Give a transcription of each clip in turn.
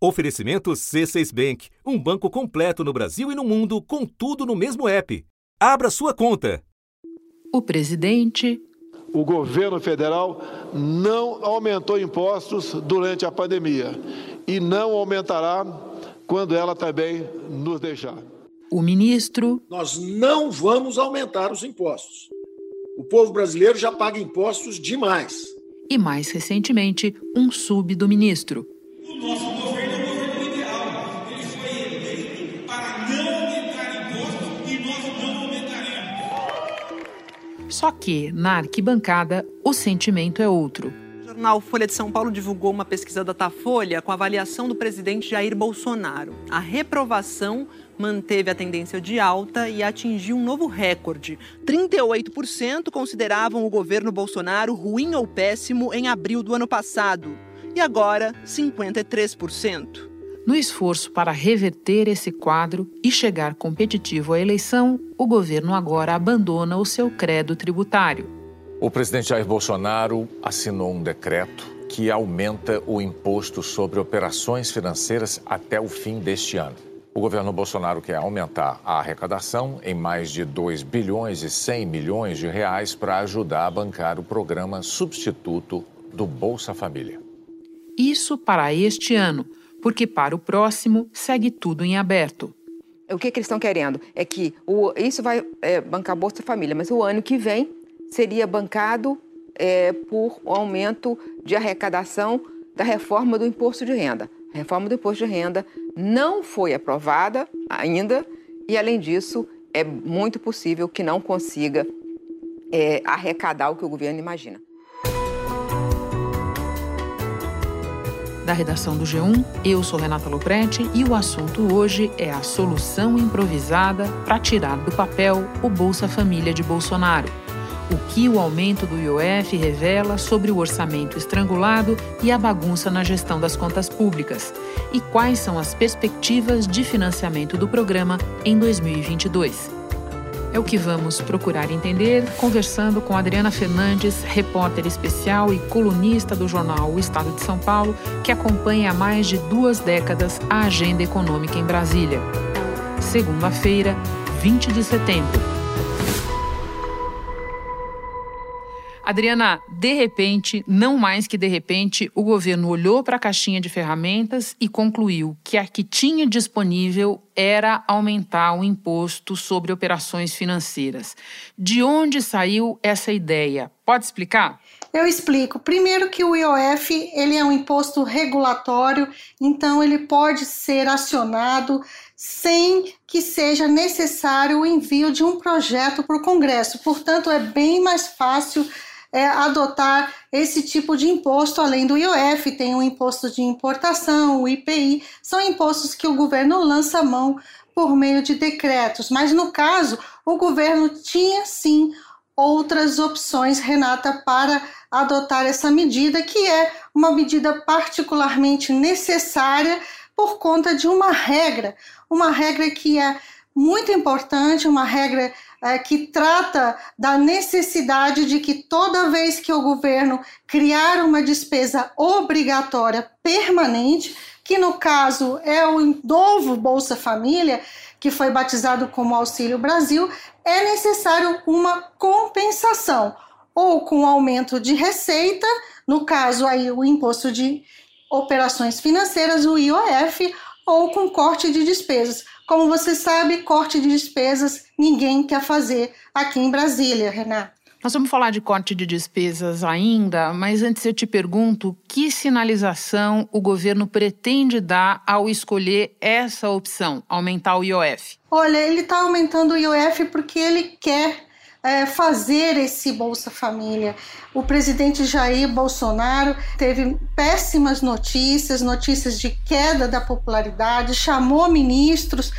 Oferecimento C6 Bank, um banco completo no Brasil e no mundo, com tudo no mesmo app. Abra sua conta. O presidente. O governo federal não aumentou impostos durante a pandemia e não aumentará quando ela também nos deixar. O ministro. Nós não vamos aumentar os impostos. O povo brasileiro já paga impostos demais. E mais recentemente, um sub do ministro. O nosso Só que, na arquibancada, o sentimento é outro. O jornal Folha de São Paulo divulgou uma pesquisa da Datafolha com a avaliação do presidente Jair Bolsonaro. A reprovação manteve a tendência de alta e atingiu um novo recorde. 38% consideravam o governo Bolsonaro ruim ou péssimo em abril do ano passado. E agora, 53%. No esforço para reverter esse quadro e chegar competitivo à eleição, o governo agora abandona o seu credo tributário. O presidente Jair Bolsonaro assinou um decreto que aumenta o imposto sobre operações financeiras até o fim deste ano. O governo Bolsonaro quer aumentar a arrecadação em mais de 2 bilhões e 100 milhões de reais para ajudar a bancar o programa substituto do Bolsa Família. Isso para este ano, porque para o próximo segue tudo em aberto. O que, que eles estão querendo? É que o, isso vai é, bancar Bolsa Família, mas o ano que vem seria bancado é, por um aumento de arrecadação da reforma do imposto de renda. A reforma do imposto de renda não foi aprovada ainda e, além disso, é muito possível que não consiga é, arrecadar o que o governo imagina. Da redação do G1, eu sou Renata Loprete e o assunto hoje é a solução improvisada para tirar do papel o Bolsa Família de Bolsonaro. O que o aumento do IOF revela sobre o orçamento estrangulado e a bagunça na gestão das contas públicas, e quais são as perspectivas de financiamento do programa em 2022. É o que vamos procurar entender conversando com Adriana Fernandes, repórter especial e colunista do jornal O Estado de São Paulo, que acompanha há mais de duas décadas a agenda econômica em Brasília. Segunda-feira, 20 de setembro. Adriana, de repente, não mais que de repente, o governo olhou para a caixinha de ferramentas e concluiu que a que tinha disponível era aumentar o imposto sobre operações financeiras. De onde saiu essa ideia? Pode explicar? Eu explico. Primeiro que o IOF ele é um imposto regulatório, então ele pode ser acionado sem que seja necessário o envio de um projeto para o Congresso. Portanto, é bem mais fácil é, adotar esse tipo de imposto, além do IOF, tem o imposto de importação, o IPI, são impostos que o governo lança mão por meio de decretos. Mas no caso, o governo tinha sim outras opções, Renata, para adotar essa medida, que é uma medida particularmente necessária por conta de uma regra, uma regra que é muito importante, uma regra é, que trata da necessidade de que toda vez que o governo criar uma despesa obrigatória permanente, que no caso é o novo Bolsa Família, que foi batizado como Auxílio Brasil, é necessário uma compensação, ou com aumento de receita, no caso aí o imposto de operações financeiras, o IOF, ou com corte de despesas. Como você sabe, corte de despesas ninguém quer fazer aqui em Brasília, Renato. Nós vamos falar de corte de despesas ainda, mas antes eu te pergunto que sinalização o governo pretende dar ao escolher essa opção, aumentar o IOF? Olha, ele está aumentando o IOF porque ele quer é, fazer esse Bolsa Família. O presidente Jair Bolsonaro teve péssimas notícias, notícias de queda da popularidade, chamou ministros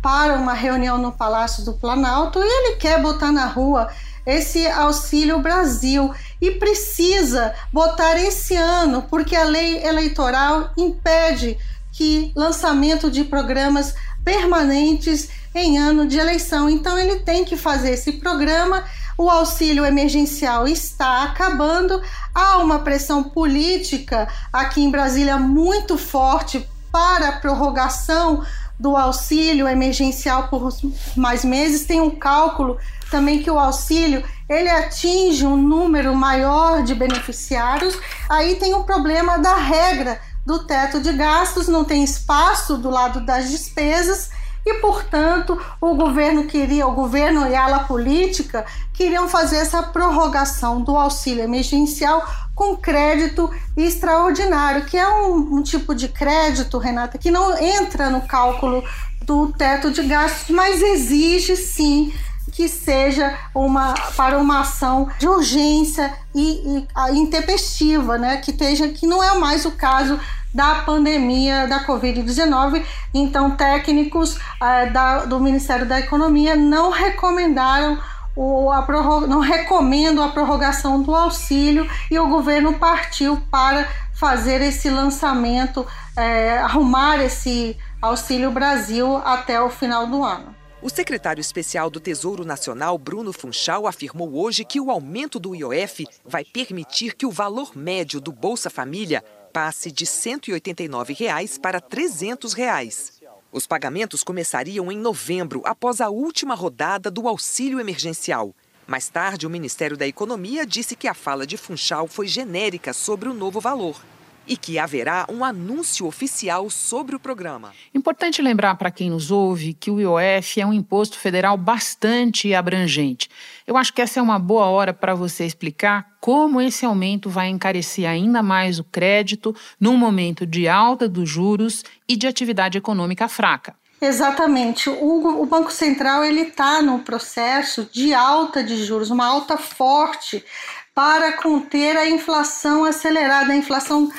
para uma reunião no Palácio do Planalto e ele quer botar na rua esse Auxílio Brasil e precisa botar esse ano, porque a lei eleitoral impede que lançamento de programas permanentes em ano de eleição. Então ele tem que fazer esse programa. O auxílio emergencial está acabando. Há uma pressão política aqui em Brasília muito forte para a prorrogação do auxílio emergencial por mais meses, tem um cálculo também que o auxílio ele atinge um número maior de beneficiários. Aí tem o problema da regra do teto de gastos, não tem espaço do lado das despesas e, portanto, o governo queria, o governo e a ala política queriam fazer essa prorrogação do auxílio emergencial com crédito extraordinário, que é um, um tipo de crédito, Renata, que não entra no cálculo do teto de gastos, mas exige sim que seja uma para uma ação de urgência e, e intempestiva, né? Que esteja que não é mais o caso da pandemia da Covid-19. Então, técnicos eh, da, do Ministério da Economia não recomendaram o, a prorroga, não recomendam a prorrogação do auxílio e o governo partiu para fazer esse lançamento, eh, arrumar esse Auxílio Brasil até o final do ano. O secretário especial do Tesouro Nacional, Bruno Funchal, afirmou hoje que o aumento do IOF vai permitir que o valor médio do Bolsa Família passe de 189 reais para 300 reais. Os pagamentos começariam em novembro, após a última rodada do auxílio emergencial. Mais tarde, o Ministério da Economia disse que a fala de Funchal foi genérica sobre o novo valor e que haverá um anúncio oficial sobre o programa. Importante lembrar para quem nos ouve que o IOF é um imposto federal bastante abrangente. Eu acho que essa é uma boa hora para você explicar como esse aumento vai encarecer ainda mais o crédito num momento de alta dos juros e de atividade econômica fraca. Exatamente. O, o Banco Central ele está no processo de alta de juros, uma alta forte para conter a inflação acelerada, a inflação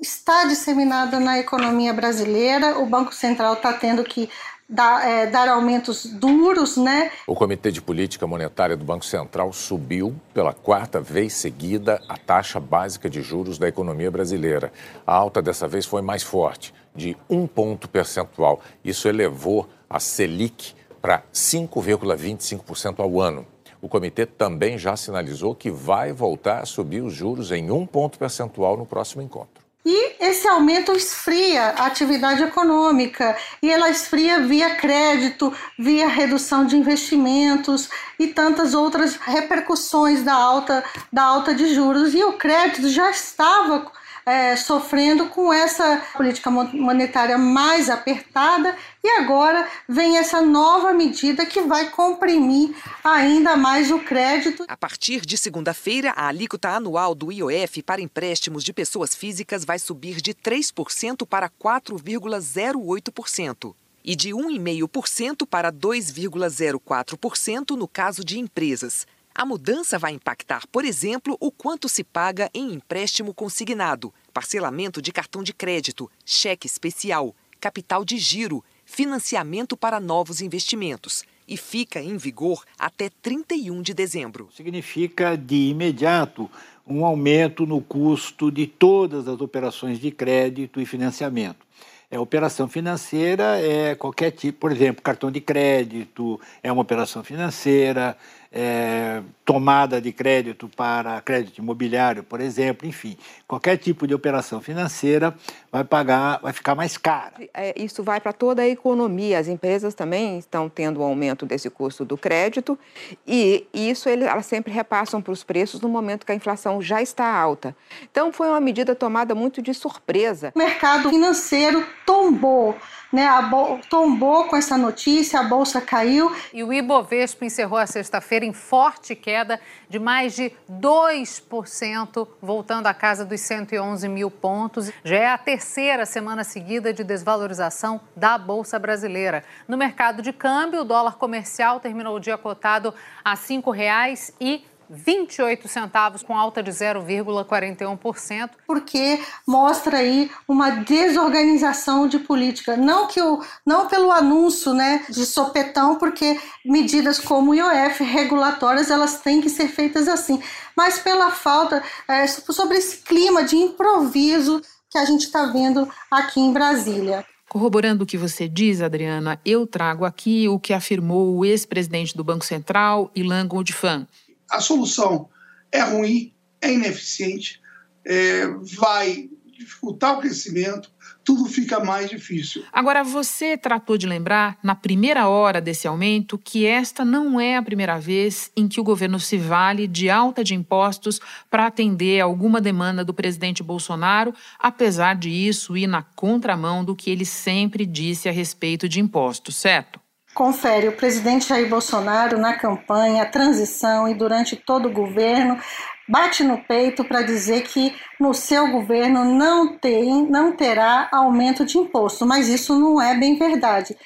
está disseminada na economia brasileira. O Banco Central está tendo que dar, é, dar, aumentos duros, né? O Comitê de Política Monetária do Banco Central subiu pela quarta vez seguida a taxa básica de juros da economia brasileira. A alta dessa vez foi mais forte, de um ponto percentual. Isso elevou a Selic para 5,25% ao ano. O comitê também já sinalizou que vai voltar a subir os juros em um ponto percentual no próximo encontro. E esse aumento esfria a atividade econômica e ela esfria via crédito, via redução de investimentos e tantas outras repercussões da alta, da alta de juros. E o crédito já estava é, sofrendo com essa política monetária mais apertada e agora vem essa nova medida que vai comprimir ainda mais o crédito. A partir de segunda-feira, a alíquota anual do IOF para empréstimos de pessoas físicas vai subir de 3% para 4,08% e de 1,5% para 2,04% no caso de empresas. A mudança vai impactar, por exemplo, o quanto se paga em empréstimo consignado, parcelamento de cartão de crédito, cheque especial, capital de giro, financiamento para novos investimentos e fica em vigor até 31 de dezembro. Significa de imediato um aumento no custo de todas as operações de crédito e financiamento. É, operação financeira é qualquer tipo, por exemplo, cartão de crédito é uma operação financeira, é, tomada de crédito para crédito imobiliário, por exemplo, enfim, qualquer tipo de operação financeira vai pagar, vai ficar mais cara. É, isso vai para toda a economia. As empresas também estão tendo um aumento desse custo do crédito e isso elas sempre repassam para os preços no momento que a inflação já está alta. Então foi uma medida tomada muito de surpresa. O mercado financeiro tombou né? A tombou com essa notícia, a bolsa caiu. E o Ibovespa encerrou a sexta-feira em forte queda de mais de 2%, voltando à casa dos 111 mil pontos. Já é a terceira semana seguida de desvalorização da Bolsa Brasileira. No mercado de câmbio, o dólar comercial terminou o dia cotado a R$ 5,00 28 centavos, com alta de 0,41%. Porque mostra aí uma desorganização de política, não que o, não pelo anúncio, né, de sopetão, porque medidas como o IOF regulatórias elas têm que ser feitas assim, mas pela falta é, sobre esse clima de improviso que a gente está vendo aqui em Brasília. Corroborando o que você diz, Adriana, eu trago aqui o que afirmou o ex-presidente do Banco Central, Ilan Goldfan a solução é ruim, é ineficiente, é, vai dificultar o crescimento, tudo fica mais difícil. Agora, você tratou de lembrar, na primeira hora desse aumento, que esta não é a primeira vez em que o governo se vale de alta de impostos para atender alguma demanda do presidente Bolsonaro, apesar de isso ir na contramão do que ele sempre disse a respeito de impostos, certo? Confere, o presidente Jair Bolsonaro, na campanha, a transição e durante todo o governo, bate no peito para dizer que no seu governo não tem, não terá aumento de imposto, mas isso não é bem verdade.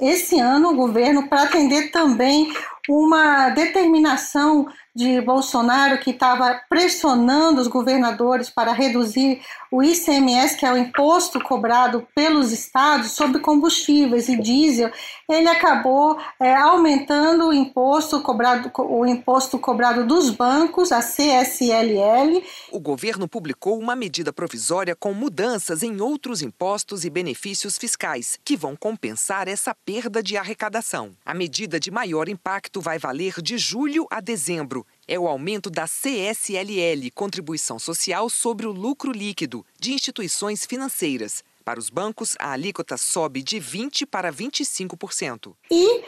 Esse ano o governo para atender também uma determinação de Bolsonaro que estava pressionando os governadores para reduzir o ICMS, que é o imposto cobrado pelos estados sobre combustíveis e diesel, ele acabou é, aumentando o imposto cobrado, o imposto cobrado dos bancos, a CSLL. O governo publicou uma medida provisória com mudanças em outros impostos e benefícios fiscais que vão compensar essa perda de arrecadação. A medida de maior impacto vai valer de julho a dezembro é o aumento da CSLL, Contribuição Social sobre o Lucro Líquido, de instituições financeiras. Para os bancos, a alíquota sobe de 20% para 25%. E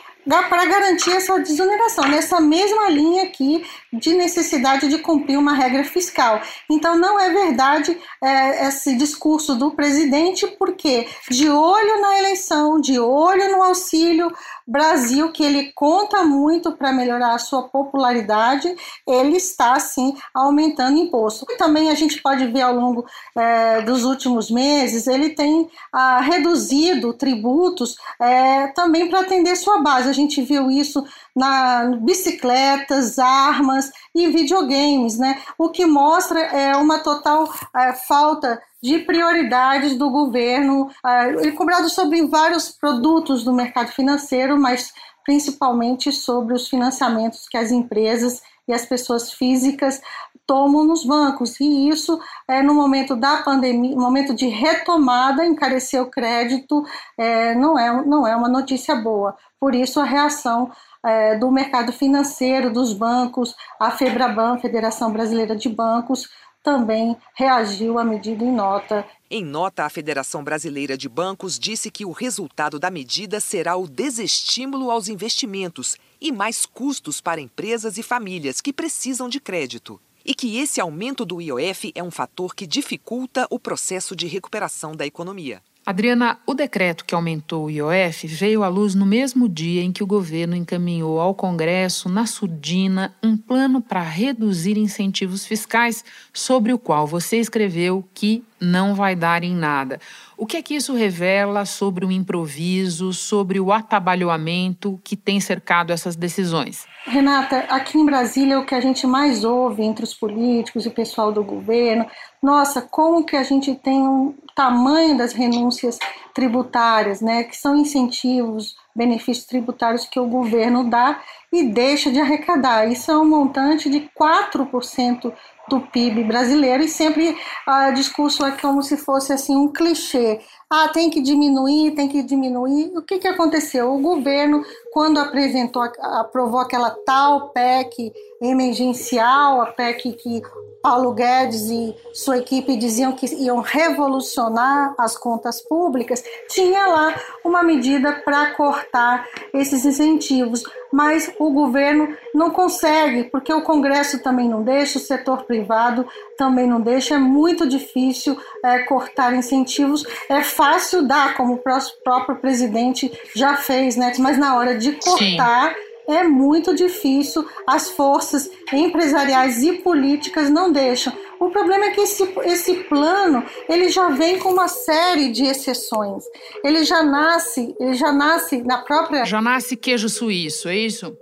para garantir essa desoneração, nessa mesma linha aqui de necessidade de cumprir uma regra fiscal. Então, não é verdade é, esse discurso do presidente, porque de olho na eleição, de olho no auxílio Brasil, que ele conta muito para melhorar a sua popularidade, ele está, sim, aumentando imposto. E também a gente pode ver ao longo é, dos últimos meses, ele tem ah, reduzido tributos é, também para atender sua base gente viu isso na bicicletas, armas e videogames, né? O que mostra é uma total é, falta de prioridades do governo, é, cobrado sobre vários produtos do mercado financeiro, mas principalmente sobre os financiamentos que as empresas e as pessoas físicas tomam nos bancos. E isso, é, no momento da pandemia, momento de retomada, encarecer o crédito é, não, é, não é uma notícia boa. Por isso, a reação é, do mercado financeiro, dos bancos, a FEBRABAN, Federação Brasileira de Bancos, também reagiu à medida em nota. Em nota, a Federação Brasileira de Bancos disse que o resultado da medida será o desestímulo aos investimentos e mais custos para empresas e famílias que precisam de crédito. E que esse aumento do IOF é um fator que dificulta o processo de recuperação da economia. Adriana, o decreto que aumentou o IOF veio à luz no mesmo dia em que o governo encaminhou ao Congresso, na Surdina, um plano para reduzir incentivos fiscais, sobre o qual você escreveu que não vai dar em nada. O que é que isso revela sobre o improviso, sobre o atabalhoamento que tem cercado essas decisões? Renata, aqui em Brasília o que a gente mais ouve entre os políticos e o pessoal do governo, nossa, como que a gente tem um tamanho das renúncias tributárias, né, que são incentivos, benefícios tributários que o governo dá e deixa de arrecadar. Isso é um montante de 4% do PIB brasileiro e sempre o discurso é como se fosse assim um clichê. Ah, tem que diminuir, tem que diminuir. O que, que aconteceu? O governo, quando apresentou, aprovou aquela tal PEC emergencial, a PEC que Paulo Guedes e sua equipe diziam que iam revolucionar as contas públicas, tinha lá uma medida para cortar esses incentivos, mas o governo não consegue, porque o Congresso também não deixa, o setor privado também não deixa, é muito difícil é, cortar incentivos. É fácil dar, como o próprio presidente já fez, né? mas na hora de cortar. Sim é muito difícil, as forças empresariais e políticas não deixam. O problema é que esse, esse plano ele já vem com uma série de exceções. Ele já nasce, ele já nasce na própria. Já nasce queijo suíço, é isso?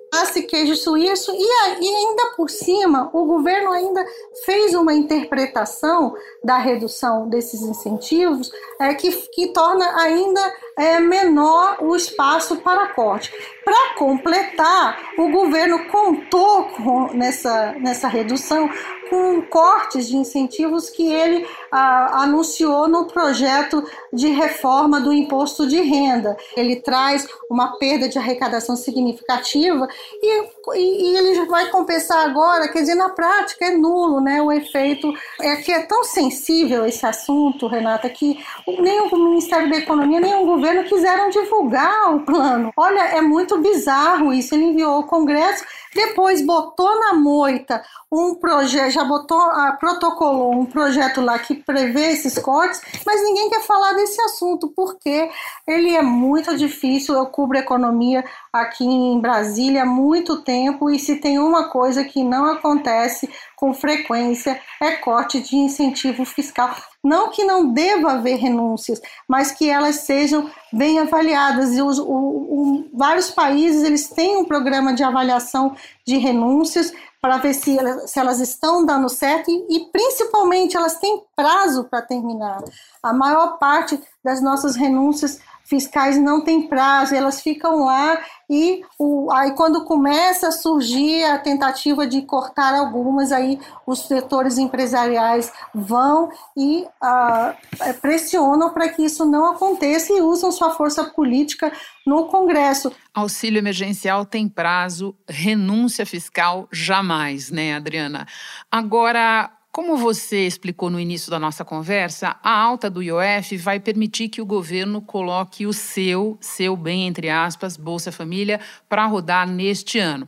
Queijo suíço e, e ainda por cima o governo ainda fez uma interpretação da redução desses incentivos é, que, que torna ainda é, menor o espaço para corte. Para completar, o governo contou com, nessa, nessa redução com cortes de incentivos que ele ah, anunciou no projeto de reforma do imposto de renda. Ele traz uma perda de arrecadação significativa e, e, ele vai compensar agora, quer dizer, na prática é nulo, né? O efeito é que é tão sensível esse assunto, Renata, que nem o Ministério da Economia nem o governo quiseram divulgar o plano. Olha, é muito bizarro isso. Ele enviou ao Congresso depois botou na moita um projeto, já botou, ah, protocolou um projeto lá que prevê esses cortes, mas ninguém quer falar desse assunto, porque ele é muito difícil. Eu cubro economia aqui em Brasília há muito tempo, e se tem uma coisa que não acontece com frequência é corte de incentivo fiscal. Não que não deva haver renúncias, mas que elas sejam bem avaliadas. E os, o, o, vários países eles têm um programa de avaliação de renúncias para ver se elas, se elas estão dando certo e, e principalmente elas têm prazo para terminar. A maior parte das nossas renúncias fiscais não têm prazo, elas ficam lá e o, aí quando começa a surgir a tentativa de cortar algumas, aí os setores empresariais vão e ah, pressionam para que isso não aconteça e usam sua força política no Congresso. Auxílio emergencial tem prazo, renúncia fiscal jamais, né, Adriana? Agora, como você explicou no início da nossa conversa, a alta do IOF vai permitir que o governo coloque o seu, seu bem entre aspas, Bolsa Família, para rodar neste ano.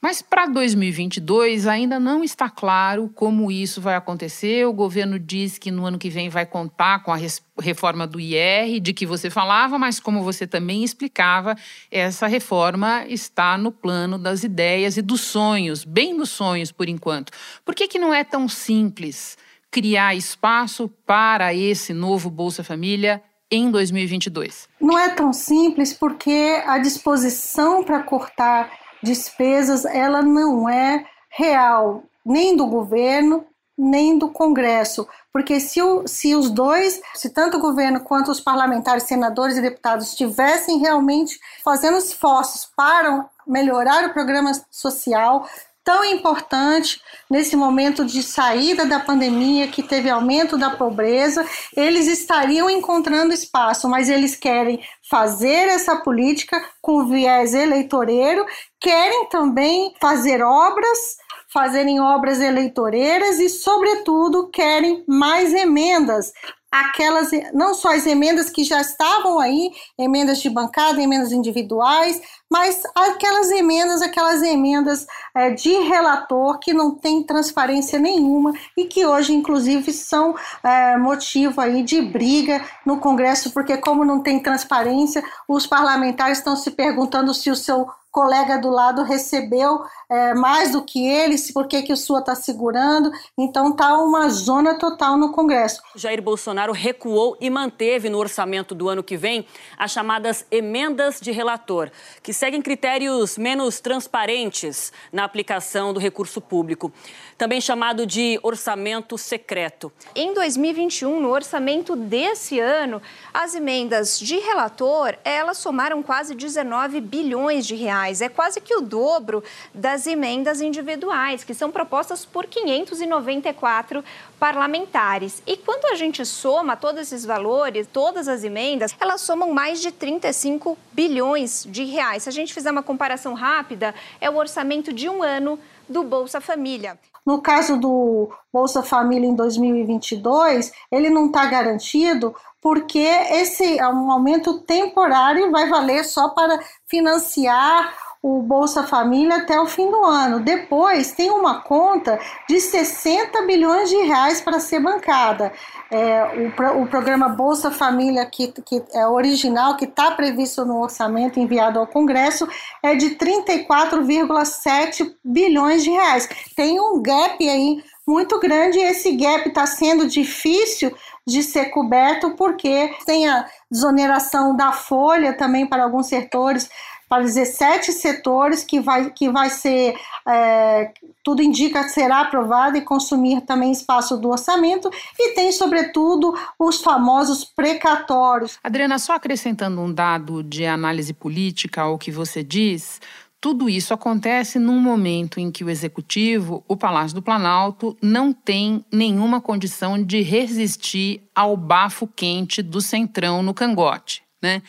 Mas para 2022 ainda não está claro como isso vai acontecer. O governo diz que no ano que vem vai contar com a reforma do IR, de que você falava, mas como você também explicava, essa reforma está no plano das ideias e dos sonhos, bem dos sonhos por enquanto. Por que, que não é tão simples criar espaço para esse novo Bolsa Família em 2022? Não é tão simples porque a disposição para cortar despesas, ela não é real nem do governo, nem do Congresso, porque se, o, se os dois, se tanto o governo quanto os parlamentares, senadores e deputados estivessem realmente fazendo esforços para melhorar o programa social, tão importante nesse momento de saída da pandemia, que teve aumento da pobreza, eles estariam encontrando espaço, mas eles querem fazer essa política com viés eleitoreiro, querem também fazer obras fazerem obras eleitoreiras e, sobretudo, querem mais emendas. Aquelas, não só as emendas que já estavam aí, emendas de bancada, emendas individuais, mas aquelas emendas, aquelas emendas é, de relator que não tem transparência nenhuma e que hoje, inclusive, são é, motivo aí de briga no Congresso, porque como não tem transparência, os parlamentares estão se perguntando se o seu colega do lado recebeu é, mais do que eles, por que, que o sua está segurando. Então está uma zona total no Congresso. Jair Bolsonaro recuou e manteve no orçamento do ano que vem as chamadas emendas de relator, que seguem critérios menos transparentes na aplicação do recurso público, também chamado de orçamento secreto. Em 2021, no orçamento desse ano, as emendas de relator, elas somaram quase 19 bilhões de reais reais. É quase que o dobro das emendas individuais, que são propostas por 594 parlamentares. E quando a gente soma todos esses valores, todas as emendas, elas somam mais de 35 bilhões de reais. Se a gente fizer uma comparação rápida, é o orçamento de um ano do Bolsa Família. No caso do Bolsa Família em 2022, ele não está garantido porque esse é um aumento temporário e vai valer só para financiar o Bolsa Família até o fim do ano. Depois tem uma conta de 60 bilhões de reais para ser bancada. É, o, o, programa Bolsa Família, que, que é original, que está previsto no orçamento enviado ao Congresso, é de 34,7 bilhões de reais. Tem um gap aí muito grande e esse gap está sendo difícil de ser coberto porque tem a desoneração da folha também para alguns setores para 17 setores que vai, que vai ser, é, tudo indica que será aprovado e consumir também espaço do orçamento, e tem, sobretudo, os famosos precatórios. Adriana, só acrescentando um dado de análise política ao que você diz, tudo isso acontece num momento em que o executivo, o Palácio do Planalto, não tem nenhuma condição de resistir ao bafo quente do centrão no cangote. Né?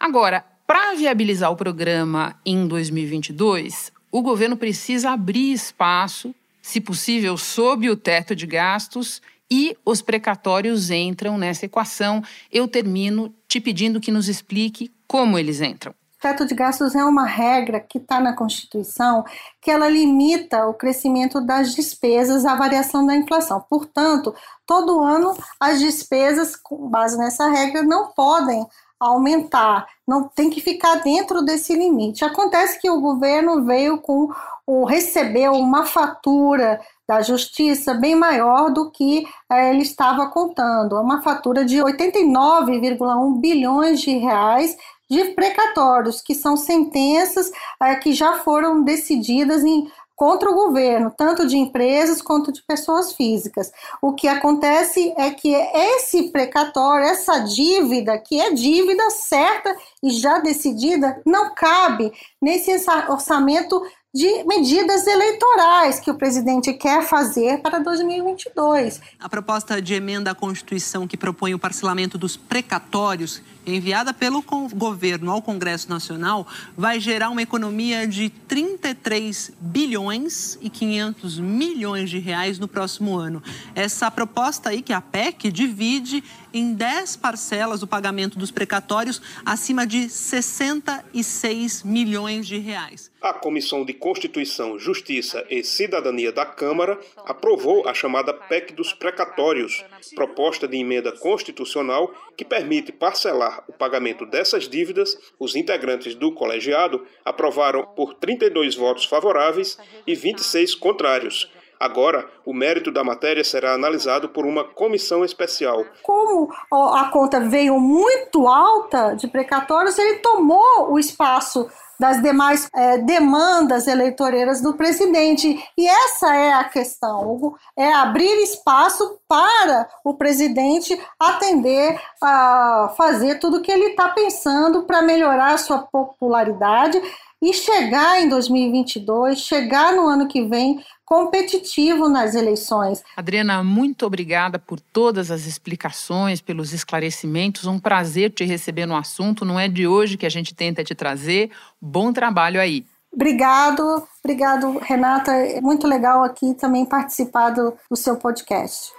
Agora, para viabilizar o programa em 2022, o governo precisa abrir espaço, se possível, sob o teto de gastos, e os precatórios entram nessa equação. Eu termino te pedindo que nos explique como eles entram. Teto de gastos é uma regra que está na Constituição que ela limita o crescimento das despesas à variação da inflação. Portanto, todo ano as despesas, com base nessa regra, não podem aumentar, não tem que ficar dentro desse limite. Acontece que o governo veio com ou recebeu uma fatura da justiça bem maior do que eh, ele estava contando, uma fatura de 89,1 bilhões de reais de precatórios, que são sentenças eh, que já foram decididas em contra o governo, tanto de empresas quanto de pessoas físicas. O que acontece é que esse precatório, essa dívida, que é dívida certa e já decidida, não cabe nesse orçamento de medidas eleitorais que o presidente quer fazer para 2022. A proposta de emenda à Constituição que propõe o parcelamento dos precatórios enviada pelo governo ao Congresso Nacional vai gerar uma economia de 33 bilhões e 500 milhões de reais no próximo ano. Essa proposta aí que a PEC divide em 10 parcelas o pagamento dos precatórios acima de 66 milhões de reais. A Comissão de Constituição, Justiça e Cidadania da Câmara aprovou a chamada PEC dos precatórios, proposta de emenda constitucional que permite parcelar o pagamento dessas dívidas. Os integrantes do colegiado aprovaram por 32 votos favoráveis e 26 contrários. Agora, o mérito da matéria será analisado por uma comissão especial. Como a conta veio muito alta de precatórios, ele tomou o espaço das demais é, demandas eleitoreiras do presidente. E essa é a questão, é abrir espaço para o presidente atender a fazer tudo o que ele está pensando para melhorar a sua popularidade e chegar em 2022, chegar no ano que vem competitivo nas eleições. Adriana, muito obrigada por todas as explicações, pelos esclarecimentos. Um prazer te receber no assunto. Não é de hoje que a gente tenta te trazer. Bom trabalho aí. Obrigado, obrigado, Renata. É muito legal aqui também participar do, do seu podcast.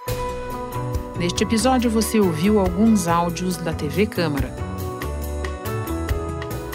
Neste episódio, você ouviu alguns áudios da TV Câmara.